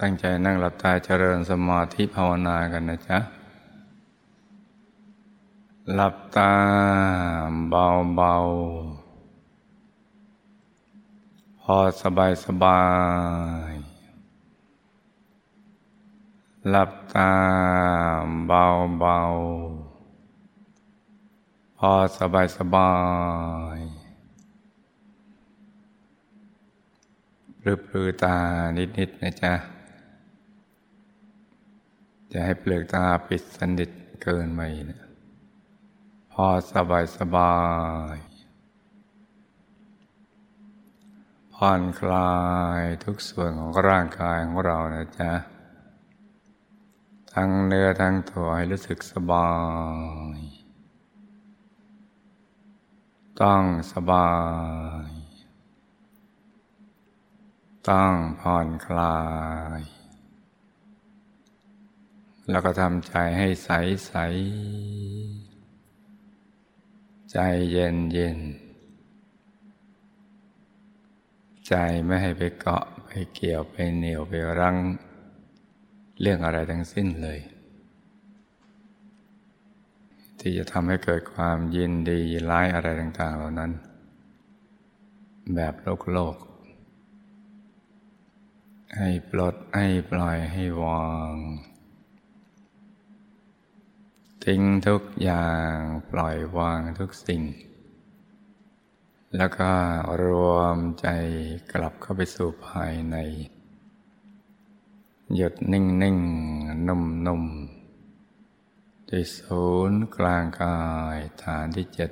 ตั้งใจนั่งหลับตาเจริญสมาธิภาวนากันนะจ๊ะ หลับตาเบาๆพอสบายสบาย หลับตาเบาๆพอสบายสบายปลือตานิดๆนะจ๊ะ จะให้เปลือกตาปิดสนิทเกินไปนะพอสบายสบายผ่อนคลายทุกส่วนของร่างกายของเรานะจ๊ะ ทั้งเนื้อทั้งตัวให้รู้สึกสบาย ต้องสบาย ต้องผ่อนคลาย แล้วก็ทำใจให้ใสใส ใจเย็นเย็น ใจไม่ให้ไปเกาะไปเกี่ยวไปเหนียวไปรั้ง เรื่องอะไรทั้งสิ้นเลย ที่จะทำให้เกิดความยินดีร้ายอะไรต่าง ๆ เหล่านั้น แบบโลกโลก ให้ปลดให้ปล่อยให้วาง ทิ้งทุกอย่างปล่อยวางทุกสิ่ง แล้วก็รวมใจกลับเข้าไปสู่ภายใน หยุดนิ่งนิ่งนุ่มนุ่มที่ศูนย์กลางกายฐานที่เจ็ด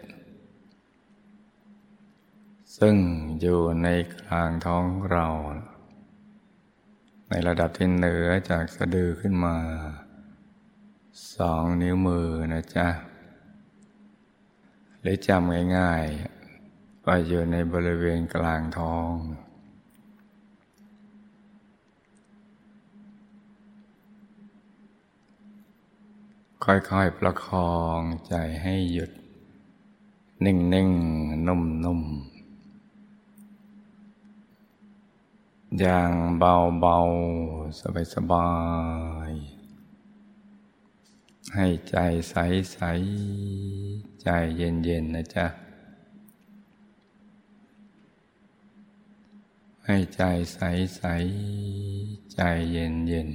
ซึ่งอยู่ในกลางท้องเรา ในระดับที่เหนือจากสะดือขึ้นมา สองนิ้วมือนะจ๊ะ หรือจำง่ายๆว่าอยู่ในบริเวณกลางท้อง ค่อยๆประคองใจให้หยุด นิ่งๆ นุ่มๆอย่างเบาๆ สบายๆ ให้ใจใสใสใจเย็นเย็นนะจ๊ะ ให้ใจใสใสใจเย็นเย็น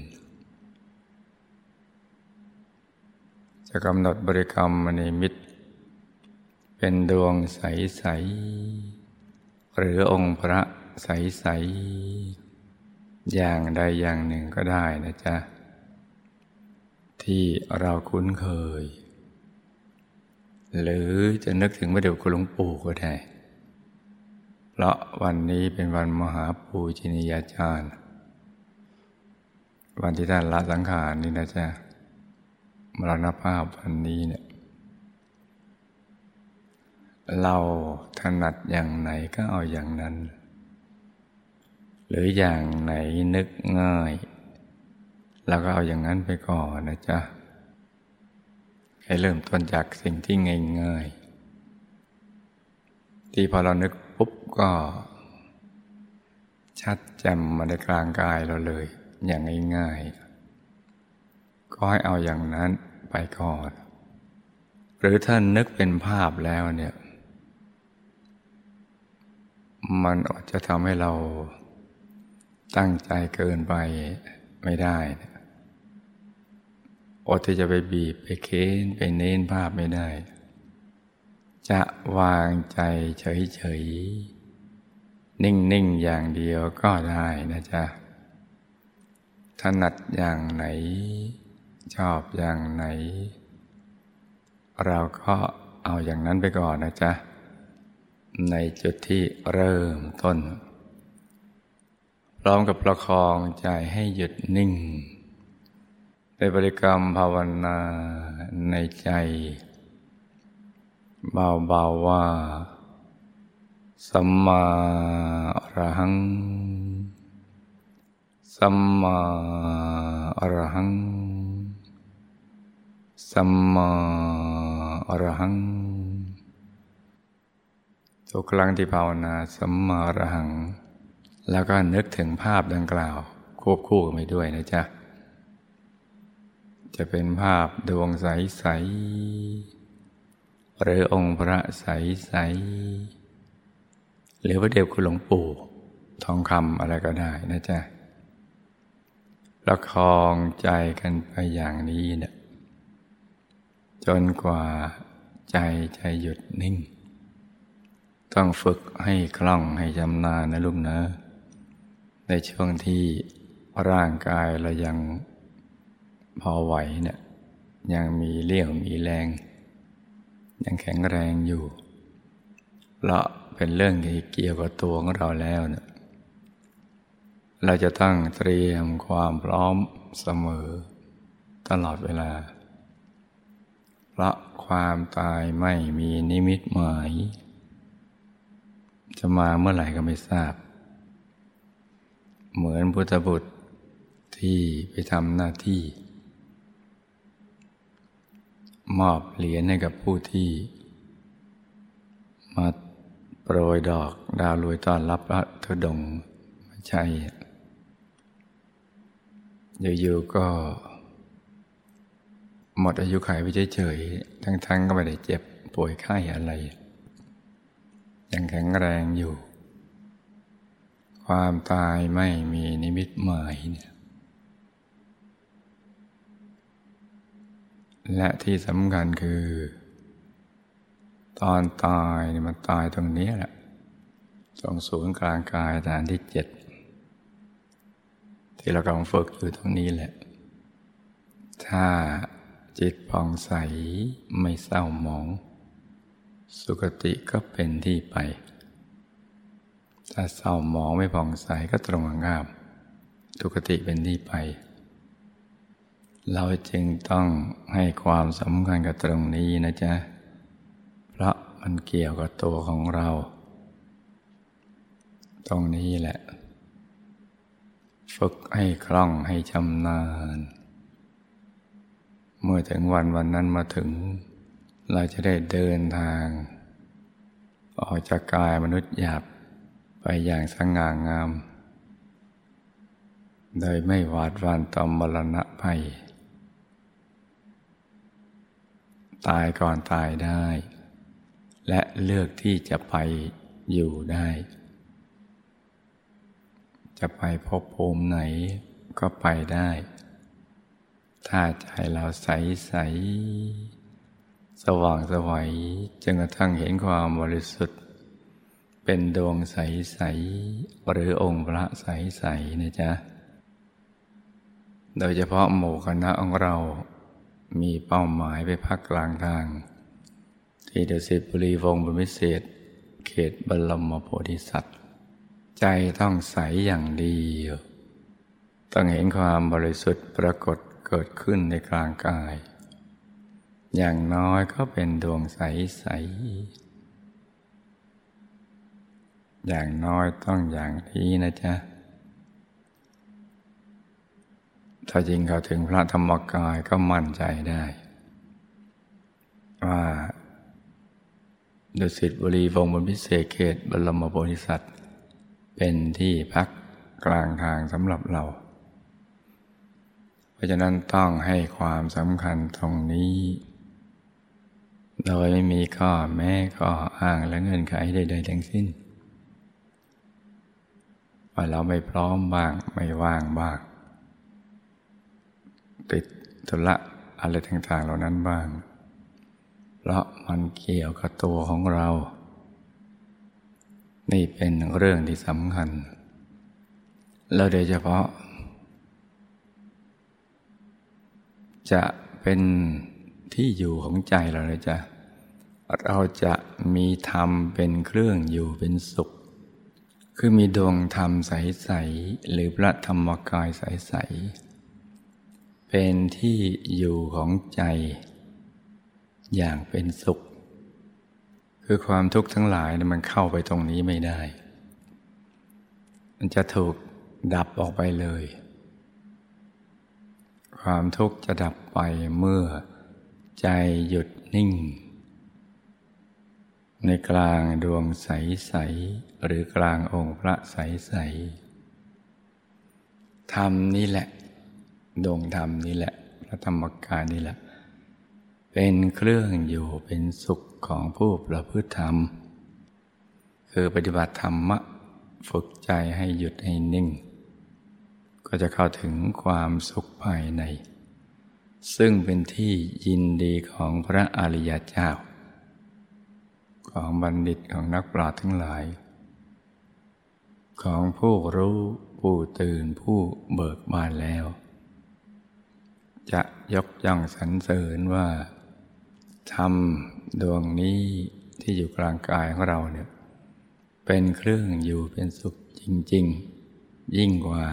จะกำหนดบริกรรมมณีมิตร เป็นดวงใสใสหรือองค์พระใสใสอย่างใดอย่างหนึ่งก็ได้นะจ๊ะ ที่เราคุ้นเคย หรือจะนึกถึงพระเดชคุณหลวงปู่ก็ได้ เพราะวันนี้เป็นวันมหาปูชนียาจารย์ วันที่ท่านละสังขารนี่นะจ๊ะมรณภาพวันนี้เนี่ยเราถนัดอย่างไหนก็เอาอย่างนั้น หรืออย่างไหนนึกง่าย แล้วก็เอาอย่างนั้นไปก่อนนะจ๊ะ ให้เริ่มต้นจากสิ่งที่ง่ายๆ ที่พอเรานึกปุ๊บก็ ชัดแจ่มมาในกลางกายเราเลย อย่างง่ายๆ ก็ให้เอาอย่างนั้นไปก่อน หรือถ้านึกเป็นภาพแล้วเนี่ย มันอาจจะทำให้เราตั้งใจเกินไปไม่ได้ อดที่จะไปบีบไปเค้นไปเน้นภาพไม่ได้ จะวางใจเฉยๆ นิ่งๆ อย่างเดียวก็ได้นะจ๊ะถนัดอย่างไหน ชอบอย่างไหน เราก็เอาอย่างนั้นไปก่อนนะจ๊ะ ในจุดที่เริ่มต้น พร้อมกับประคองใจให้หยุดนิ่ง ในบริกรรมภาวนาในใจเบาๆว่า สัมมาอรหัง สัมมาอรหัง สัมมาอรหังทุกครั้งที่ภาวนาสัมมาอรหัง แล้วก็นึกถึงภาพดังกล่าว ควบคู่กันไปด้วยนะจ๊ะ จะเป็นภาพดวงใส ๆ หรือองค์พระใส ๆ หรือพระเดชคุณหลวงปู่ทองคำอะไรก็ได้นะจ๊ะประคองใจกันไปอย่างนี้เนะจนกว่าใจจะหยุดนิ่ง ต้องฝึกให้คล่องให้จำนาญนะลูกนะ ในช่วงที่ร่างกายเรายัง พอไหวเนะี่ยยังมีเลี้ยวมีแรง ยังแข็งแรงอยู่เราเป็นเรื่องที่เกี่ยวกับตัวของเราแล้วเนะเราจะต้องเตรียมความพร้อมเสมอ ตลอดเวลาเพราะความตายไม่มีนิมิตหมาย จะมาเมื่อไหร่ก็ไม่ทราบ เหมือนพุทธบุตรที่ไปทำหน้าที่ มอบเหรียญให้กับผู้ที่ มาโปรยดอกดาวลวยต้อนรับพระธุดงไม่ใช่อยู่ๆก็ หมดอายุขัยไปเฉยๆทั้งๆ ก็ไม่ได้เจ็บป่วยไข้อะไร ยังแข็งแรงอยู่ ความตายไม่มีนิมิตหมายเนี่ย และที่สำคัญคือ ตอนตายมันตายตรงนี้แหละตรงศูนย์กลางกายฐานที่เจ็ดที่เรากำลังฝึกอยู่ตรงนี้แหละ ถ้าจิตผ่องใสไม่เศร้าหมอง สุคติก็เป็นที่ไป ถ้าเศร้าหมองไม่ผ่องใสก็ตรงงามทุกติเป็นที่ไป เราจึงต้องให้ความสำคัญกับตรงนี้นะจ๊ะ เพราะมันเกี่ยวกับตัวของเรา ตรงนี้แหละ ฝึกให้คล่องให้ชำนาญ เมื่อถึงวันวันนั้นมาถึง เราจะได้เดินทาง ออกจากกายมนุษย์หยาบไปอย่างสง่างาม โดยไม่หวาดหวั่นต่อมรณะภัย ตายก่อนตายได้ และเลือกที่จะไปอยู่ได้ จะไปพบภูมิไหนก็ไปได้ ถ้าใจเราใสใส สว่างสวัยจนกระทั่งเห็นความบริสุทธิ์ เป็นดวงใสใสหรือองค์พระใสใสนะจ๊ะโดยเฉพาะหมู่คณะของเรา มีเป้าหมายไปพักกลางทาง ที่เดสิบุรีวงบรมิเศษ เขตบรมโพธิสัตว์ ใจต้องใสอย่างดี ต้องเห็นความบริสุทธิ์ปรากฏเกิดขึ้นในกลางกาย อย่างน้อยก็เป็นดวงใสใส อย่างน้อยต้องอย่างนี้นะจ๊ะ ถ้าจริงเขาถึงพระธรรมกายก็มั่นใจได้ ว่าดุสิตบุรีวงบนพิเศษเขตบรมโพธิสัตว์เป็นที่พักกลางทางสำหรับเรา เพราะฉะนั้นต้องให้ความสำคัญตรงนี้ โดยไม่มีข้อแม้ข้ออ้างและเงื่อนไขใดๆทั้งสิ้นว่าเราไม่พร้อมบ้างไม่ว่างบ้าง ติดธุระอะไรต่างๆเหล่านั้นบ้าง เพราะมันเกี่ยวกับตัวของเรา นี่เป็นเรื่องที่สำคัญ แล้วโดยเฉพาะ จะเป็นที่อยู่ของใจเราเลยจ้ะเราจะมีธรรมเป็นเครื่องอยู่เป็นสุข คือมีดวงธรรมใส ๆ หรือพระธรรมกายใส ๆ เป็นที่อยู่ของใจอย่างเป็นสุข คือความทุกข์ทั้งหลายมันเข้าไปตรงนี้ไม่ได้ มันจะถูกดับออกไปเลย ความทุกข์จะดับไปเมื่อใจหยุดนิ่ง ในกลางดวงใส ๆ หรือกลางองค์พระใสๆธรรมนี่แหละ ดวงธรรมนี่แหละพระธรรมกายนี่แหละ เป็นเครื่องอยู่เป็นสุขของผู้ประพฤติธรรม คือปฏิบัติธรรมะฝึกใจให้หยุดให้นิ่ง ก็จะเข้าถึงความสุขภายใน ซึ่งเป็นที่ยินดีของพระอริยเจ้า ของบัณฑิตของนักปราชญ์ทั้งหลาย ของผู้รู้ผู้ตื่นผู้เบิกบานแล้ว จะยกย่องสรรเสริญว่าธรรมดวงนี้ที่อยู่กลางกายของเราเนี่ยเป็นเครื่องอยู่เป็นสุขจริง ๆ ยิ่งกว่า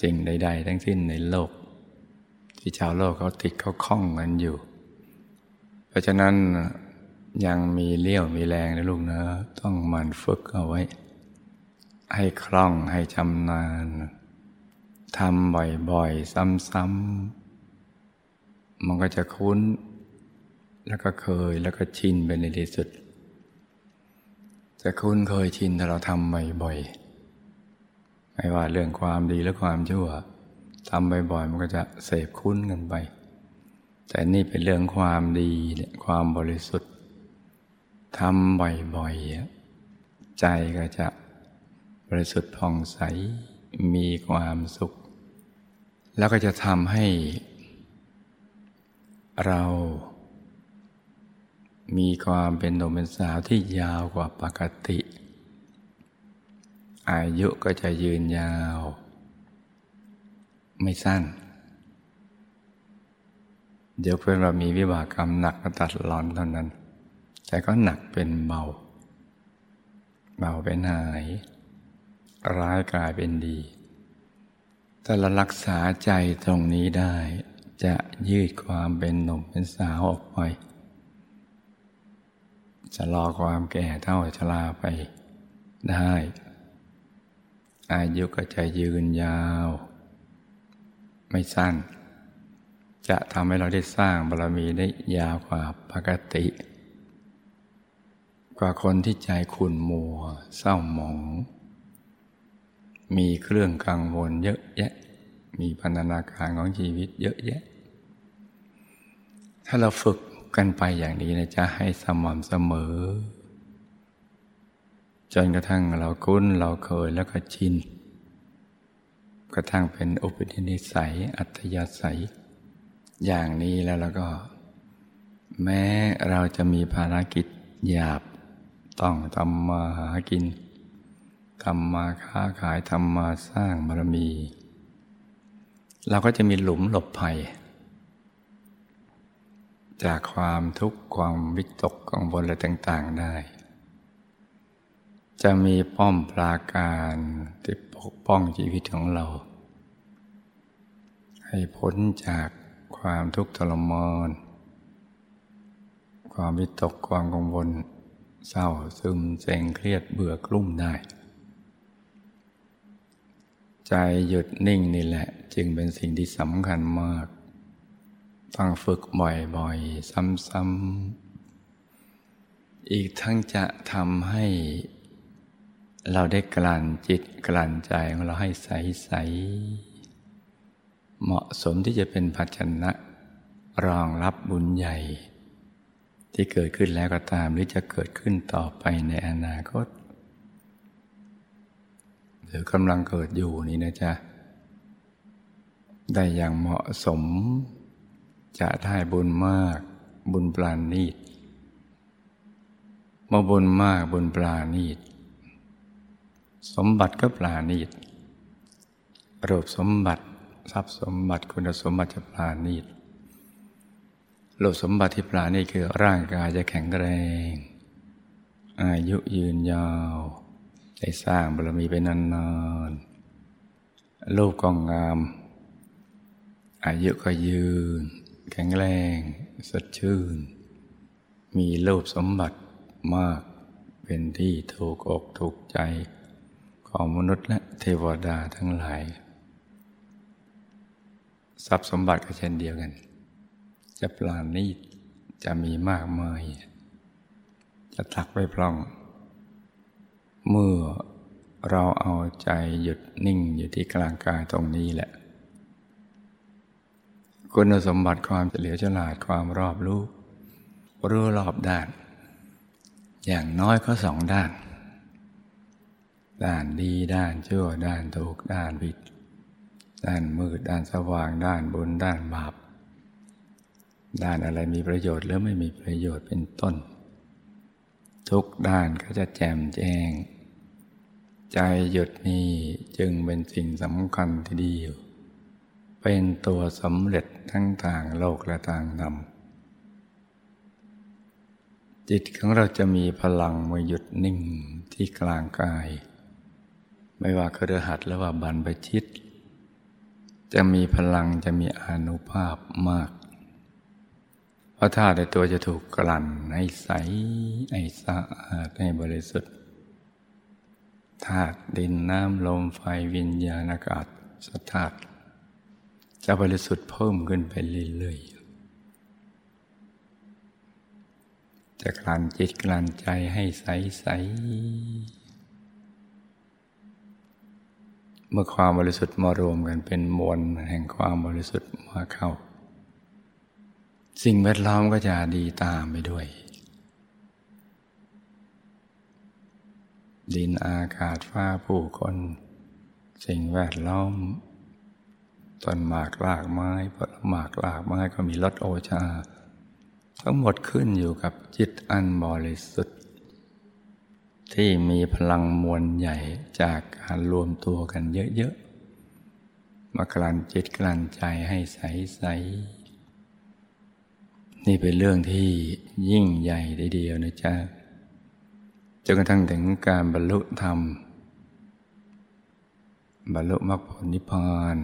สิ่งใด ๆ ทั้งสิ้นในโลก ที่ชาวโลกเขาติดเขาคล้องกันอยู่ เพราะฉะนั้นยังมีเลี้ยวมีแรงนะลูกนะ ต้องมันฝึกเอาไว้ ให้คล่องให้ชำนาญทำบ่อยๆ ซ้ำๆ มันก็จะคุ้น แล้วก็เคยแล้วก็ชินไปในที่สุด จะคุ้นเคยชินถ้าเราทำบ่อยๆไม่ว่าเรื่องความดีและความชั่วทำบ่อยๆมันก็จะเสพคุ้นกันไป แต่นี่เป็นเรื่องความดีความบริสุทธิ์ทำบ่อยๆใจก็จะบริสุทธิ์ผ่องใสมีความสุข แล้วก็จะทำให้ เรา มีความเป็นหนุ่มเป็นสาวที่ยาวกว่าปกติ อายุก็จะยืนยาว ไม่สั้น เดี๋ยวเพื่อนเรามีวิบากกรรมหนักก็ตัดหลอนเท่านั้น แต่ก็หนักเป็นเบา เบาเป็นหาย ร้ายกลายเป็นดี ถ้าเรารักษาใจตรงนี้ได้ จะยืดความเป็นหนุ่มเป็นสาวออกไปจะรอความแก่เท่าชราไปได้ อายุก็จะยืนยาว ไม่สั้น จะทำให้เราได้สร้างบารมีได้ยาวกว่าปกติ กว่าคนที่ใจขุ่นมัวเศร้าหมอง มีเครื่องกังวลเยอะแยะ มีพันธนาการของชีวิตเยอะแยะ ถ้าเราฝึกกันไปอย่างนี้นะจะให้สม่ำเสมอ จนกระทั่งเราคุ้นเราเคยแล้วก็ชินกระทั่งเป็นอุปนิสัย อัตยาศัย อย่างนี้แล้วแล้วก็ แม้เราจะมีภารกิจหยาบต้องทำมาหากินทำมาค้าขายทำมาสร้างบารมี เราก็จะมีหลุมหลบภัย จากความทุกข์ความวิตกกังวลอะไรต่าง ๆได้ จะมีป้อมปราการที่ปกป้องชีวิตของเรา ให้พ้นจากความทุกข์ทรมานความวิตกความกังวล เศร้าซึมเซ็งเครียดเบื่อกลุ้มได้ ใจหยุดนิ่งนี่แหละ จึงเป็นสิ่งที่สำคัญมาก ต้องฝึกบ่อยๆ ซ้ำๆ อีกทั้งจะทำให้ เราได้กลั่นจิตกลั่นใจของเราให้ใสๆ เหมาะสมที่จะเป็นภาชนะ รองรับบุญใหญ่ ที่เกิดขึ้นแล้วก็ตามหรือจะเกิดขึ้นต่อไปในอนาคต หรือกำลังเกิดอยู่นี่นะจ๊ะ ได้อย่างเหมาะสม จะได้บุญมากบุญปราณีตเมื่อบุญมากบุญปราณีต สมบัติก็ปราณีตรูปสมบัติทรัพย์สมบัติคุณสมบัติจะปราณีตรูปสมบัติที่ปราณีตคือร่างกายจะแข็งแรง อายุยืนยาวได้สร้างบารมีไปนานๆรูปก็งาม อายุก็ยืน แข็งแรง สดชื่น มีรูปสมบัติมากเป็นที่ถูกอกถูกใจของมนุษย์และเทวดาทั้งหลาย ทรัพย์สมบัติก็เช่นเดียวกัน จะปราณีตจะมีมากมาย จะตักไว้พร่อง เมื่อเราเอาใจหยุดนิ่งอยู่ที่กลางกายตรงนี้แหละ คุณสมบัติความเฉลียวฉลาดความรอบรู้รู้รอบด้าน อย่างน้อยก็สองด้าน ด้านดีด้านชั่วด้านถูกด้านผิด ด้านมืดด้านสว่าง ด้านบุญด้านบาปด้านอะไรมีประโยชน์หรือไม่มีประโยชน์เป็นต้น ทุกด้านก็จะแจ่มแจ้ง ใจหยุดนี้จึงเป็นสิ่งสำคัญที่ดีอยู่ เป็นตัวสำเร็จทั้งทางโลกและทางธรรม จิตของเราจะมีพลังมาหยุดนิ่งที่กลางกาย ไม่ว่าครือหัดหรือว่าบรรพชิต จะมีพลังจะมีอนุภาพมาก เพราะธาตุในตัวจะถูกกลั่นให้ใสให้สะอาดให้บริสุทธิ์ธาตุดินน้ำลมไฟวิญญาณอากาศสธาตุ จะบริสุทธิ์เพิ่มขึ้นไปเรื่อยๆ จะกลั่นจิตกลั่นใจให้ใสใสเมื่อความบริสุทธิ์มารวมกันเป็นมวลแห่งความบริสุทธิ์มาเข้า สิ่งแวดล้อมก็จะดีตามไปด้วย ดินอากาศฟ้าผู้คน สิ่งแวดล้อม ต้นหมากลากไม้ผลหมากลากไม้ก็มีรสโอชา ทั้งหมดขึ้นอยู่กับจิตอันบริสุทธิ์ ที่มีพลังมวลใหญ่จากการรวมตัวกันเยอะๆ มากลั่นจิตกลั่นใจให้ใสๆ นี่เป็นเรื่องที่ยิ่งใหญ่ทีเดียวนะจ๊ะจนกระทั่งถึงการบรรลุธรรม บรรลุมรรคผลนิพพาน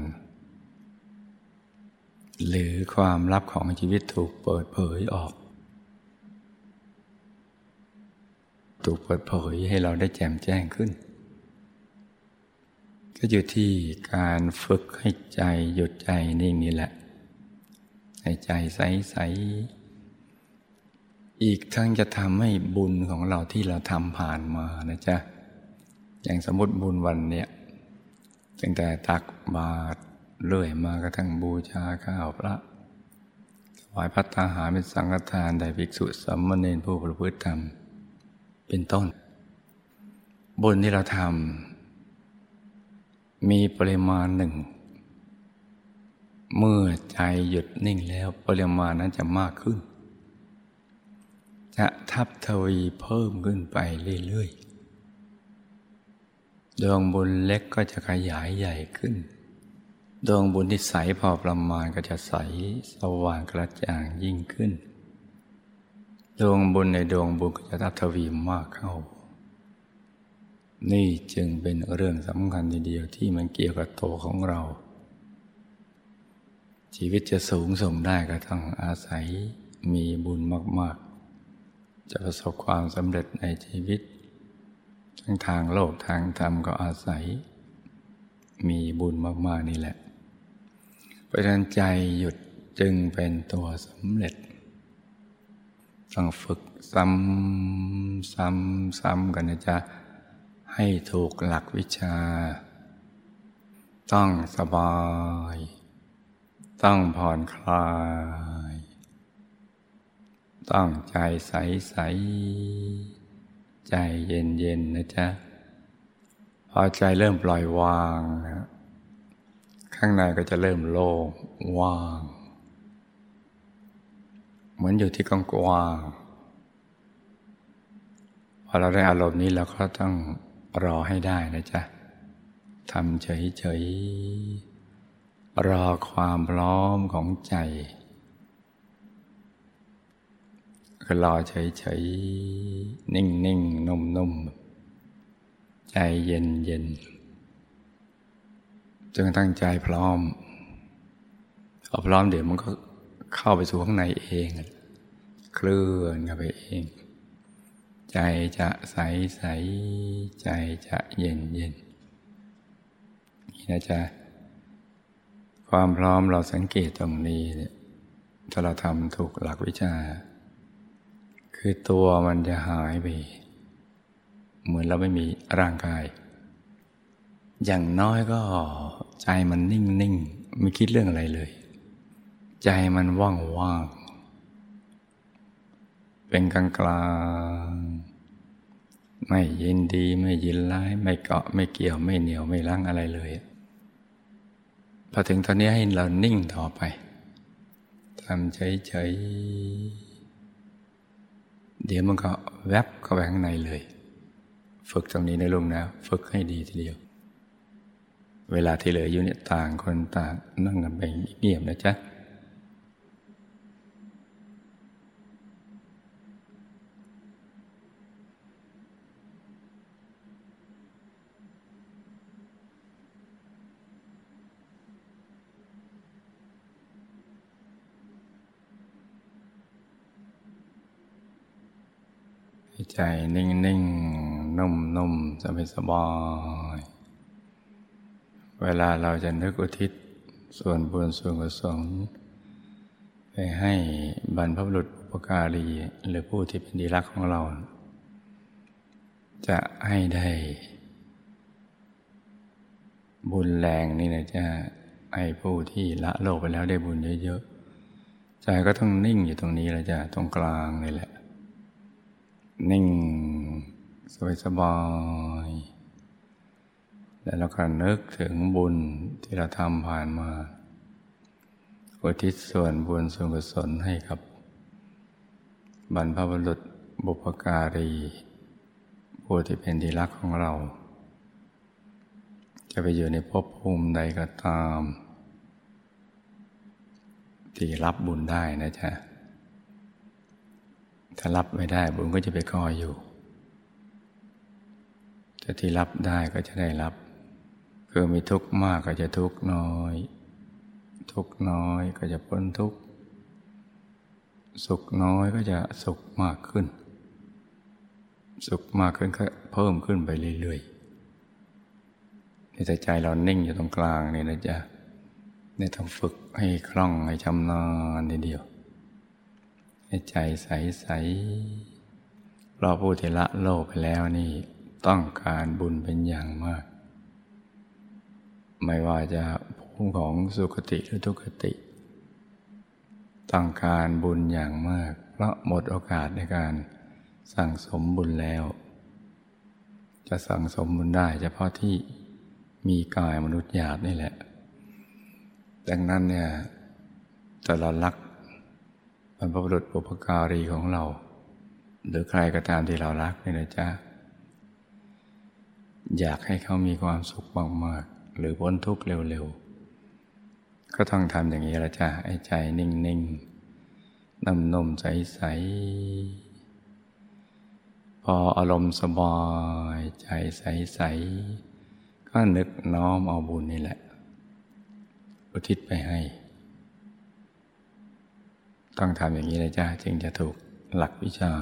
หรือความลับของชีวิตถูกเปิดเผยออก ถูกเปิดเผยให้เราได้แจ่มแจ้งขึ้น ก็อยู่ที่การฝึกให้ใจหยุดใจนิ่งนี่แหละ ให้ใจใสใสอีกทั้งจะทำให้บุญของเราที่เราทำผ่านมานะจ๊ะ อย่างสมมติบุญวันเนี้ยตั้งแต่ตักบาตร เรื่อยมากระทั่งบูชาข้าวพระถวายพัตตาหารเป็นสังฆทานแด่ภิกษุสัมมเนรผู้ประพฤติธรรม เป็นต้น บุญที่เราทำมีปริมาณหนึ่ง เมื่อใจหยุดนิ่งแล้วปริมาณนั้นจะมากขึ้น จะทับทวีเพิ่มขึ้นไปเรื่อยๆดวงบุญเล็กก็จะขยายใหญ่ขึ้น ดวงบุญที่ใสพอประมาณก็จะใสสว่างกระจ่างยิ่งขึ้น ดวงบุญในดวงบุญก็จะทับทวีมากเข้า นี่จึงเป็นเรื่องสำคัญทีเดียวที่มันเกี่ยวกับตัวของเรา ชีวิตจะสูงส่งได้ก็ต้องอาศัยมีบุญมาก ๆ จะประสบความสำเร็จในชีวิต ทั้งทางโลกทางธรรมก็อาศัย มีบุญมาก ๆ นี่แหละ เพราะฉะนั้นใจหยุดจึงเป็นตัวสำเร็จ ต้องฝึกซ้ำซ้ำซ้ำกันนะจ๊ะ ให้ถูกหลักวิชา ต้องสบาย ต้องผ่อนคลาย ต้องใจใสใส ใจเย็นเย็นนะจ๊ะ อใจเริ่มปล่อยวางนะข้างในก็จะเริ่มโล่งว่าง เหมือนอยู่ที่กกว้างพอเราได้อารมณ์นี้เราก็ต้องรอให้ได้นะจ๊ะทำเฉยๆรอความพร้อมของใจก็รอเฉยๆนิ่งๆนุ่มๆ ใจเย็นๆจนตั้งใจพร้อมพอพร้อมเดี๋ยวมันก็เข้าไปสู่ข้างในเอง เคลื่อนเข้าไปเอง ใจจะใสใสใจจะเย็นเย็นนี่นะจ๊ะความพร้อมเราสังเกตตรงนี้เนี่ยถ้าเราทำถูกหลักวิชา คือตัวมันจะหายไป เหมือนเราไม่มีร่างกาย อย่างน้อยก็ใจมันนิ่งนิ่งไม่คิดเรื่องอะไรเลย ใจมันว่างว่างเป็นกลางกลางไม่ยินดีไม่ยินร้าย ไม่เกาะไม่เกี่ยวไม่เหนียวไม่ลังอะไรเลยพอถึงตอนนี้ให้เรานิ่งต่อไปทำเฉยๆเดี๋ยวมันก็แวบเข้าไปข้างในเลย ฝึกตรงนี้ในลุงนะ ฝึกให้ดีทีเดียว เวลาที่เหลืออยู่เนี่ยต่างคนต่างนั่งกันไปเงียบนะจ๊ะใจนิ่ง นุ่มนุ่มสบายสบาย เวลาเราจะนึกอุทิศส่วนบุญส่วนกุศลไปให้บรรพบุรุษอุปการีหรือผู้ที่เป็นดีรักของเรา จะให้ได้ บุญแรงนี่นะจะให้ผู้ที่ละโลกไปแล้วได้บุญเยอะๆใจก็ต้องนิ่งอยู่ตรงนี้แล้วจ้ะตรงกลางนี่แหละ นิ่ง สบายสบายแล้วเราก็นึกถึงบุญที่เราทำผ่านมาอุทิศส่วนบุญส่วนกุศลให้กับบรรพบุรุษบุพการีผู้ที่เป็นที่รักของเรา จะไปอยู่ในภพภูมิใดก็ตาม ที่รับบุญได้นะจ๊ะถ้ารับไม่ได้บุญก็จะไปคอยอยู่ แต่ที่รับได้ก็จะได้รับ คือมีทุกข์มากก็จะทุกข์น้อย ทุกข์น้อยก็จะพ้นทุกข์ สุขน้อยก็จะสุขมากขึ้น สุขมากขึ้นก็เพิ่มขึ้นไปเรื่อยๆในใจเรานิ่งอยู่ตรงกลางนี่นะจ๊ะนี่ต้องฝึกให้คล่องให้ชำนาญในเดียว ให้ใจใสใสเราผู้ที่ละโลกไปแล้วนี่ ต้องการบุญเป็นอย่างมาก ไม่ว่าจะภูมิของสุคติหรือทุกขติ ต้องการบุญอย่างมาก เพราะหมดโอกาสในการสั่งสมบุญแล้ว จะสั่งสมบุญได้เฉพาะที่มีกายมนุษย์หยาบนี่แหละ ดังนั้นเนี่ยแต่เรารักบรรพบุรุษบุพการีของเรา หรือใครก็ตามที่เรารักนี่นะจ๊ะ อยากให้เขามีความสุขมากๆหรือพ้นทุกข์เร็วๆ ก็ต้องทำอย่างนี้ละจ้ะไอ้ใจนิ่งๆนำนมใสๆ พออารมณ์สบายใจใสๆ ก็นึกน้อมเอาบุญนี่แหละ อุทิศไปให้ ต้องทำอย่างนี้นะจ๊ะจึงจะถูกหลักวิชา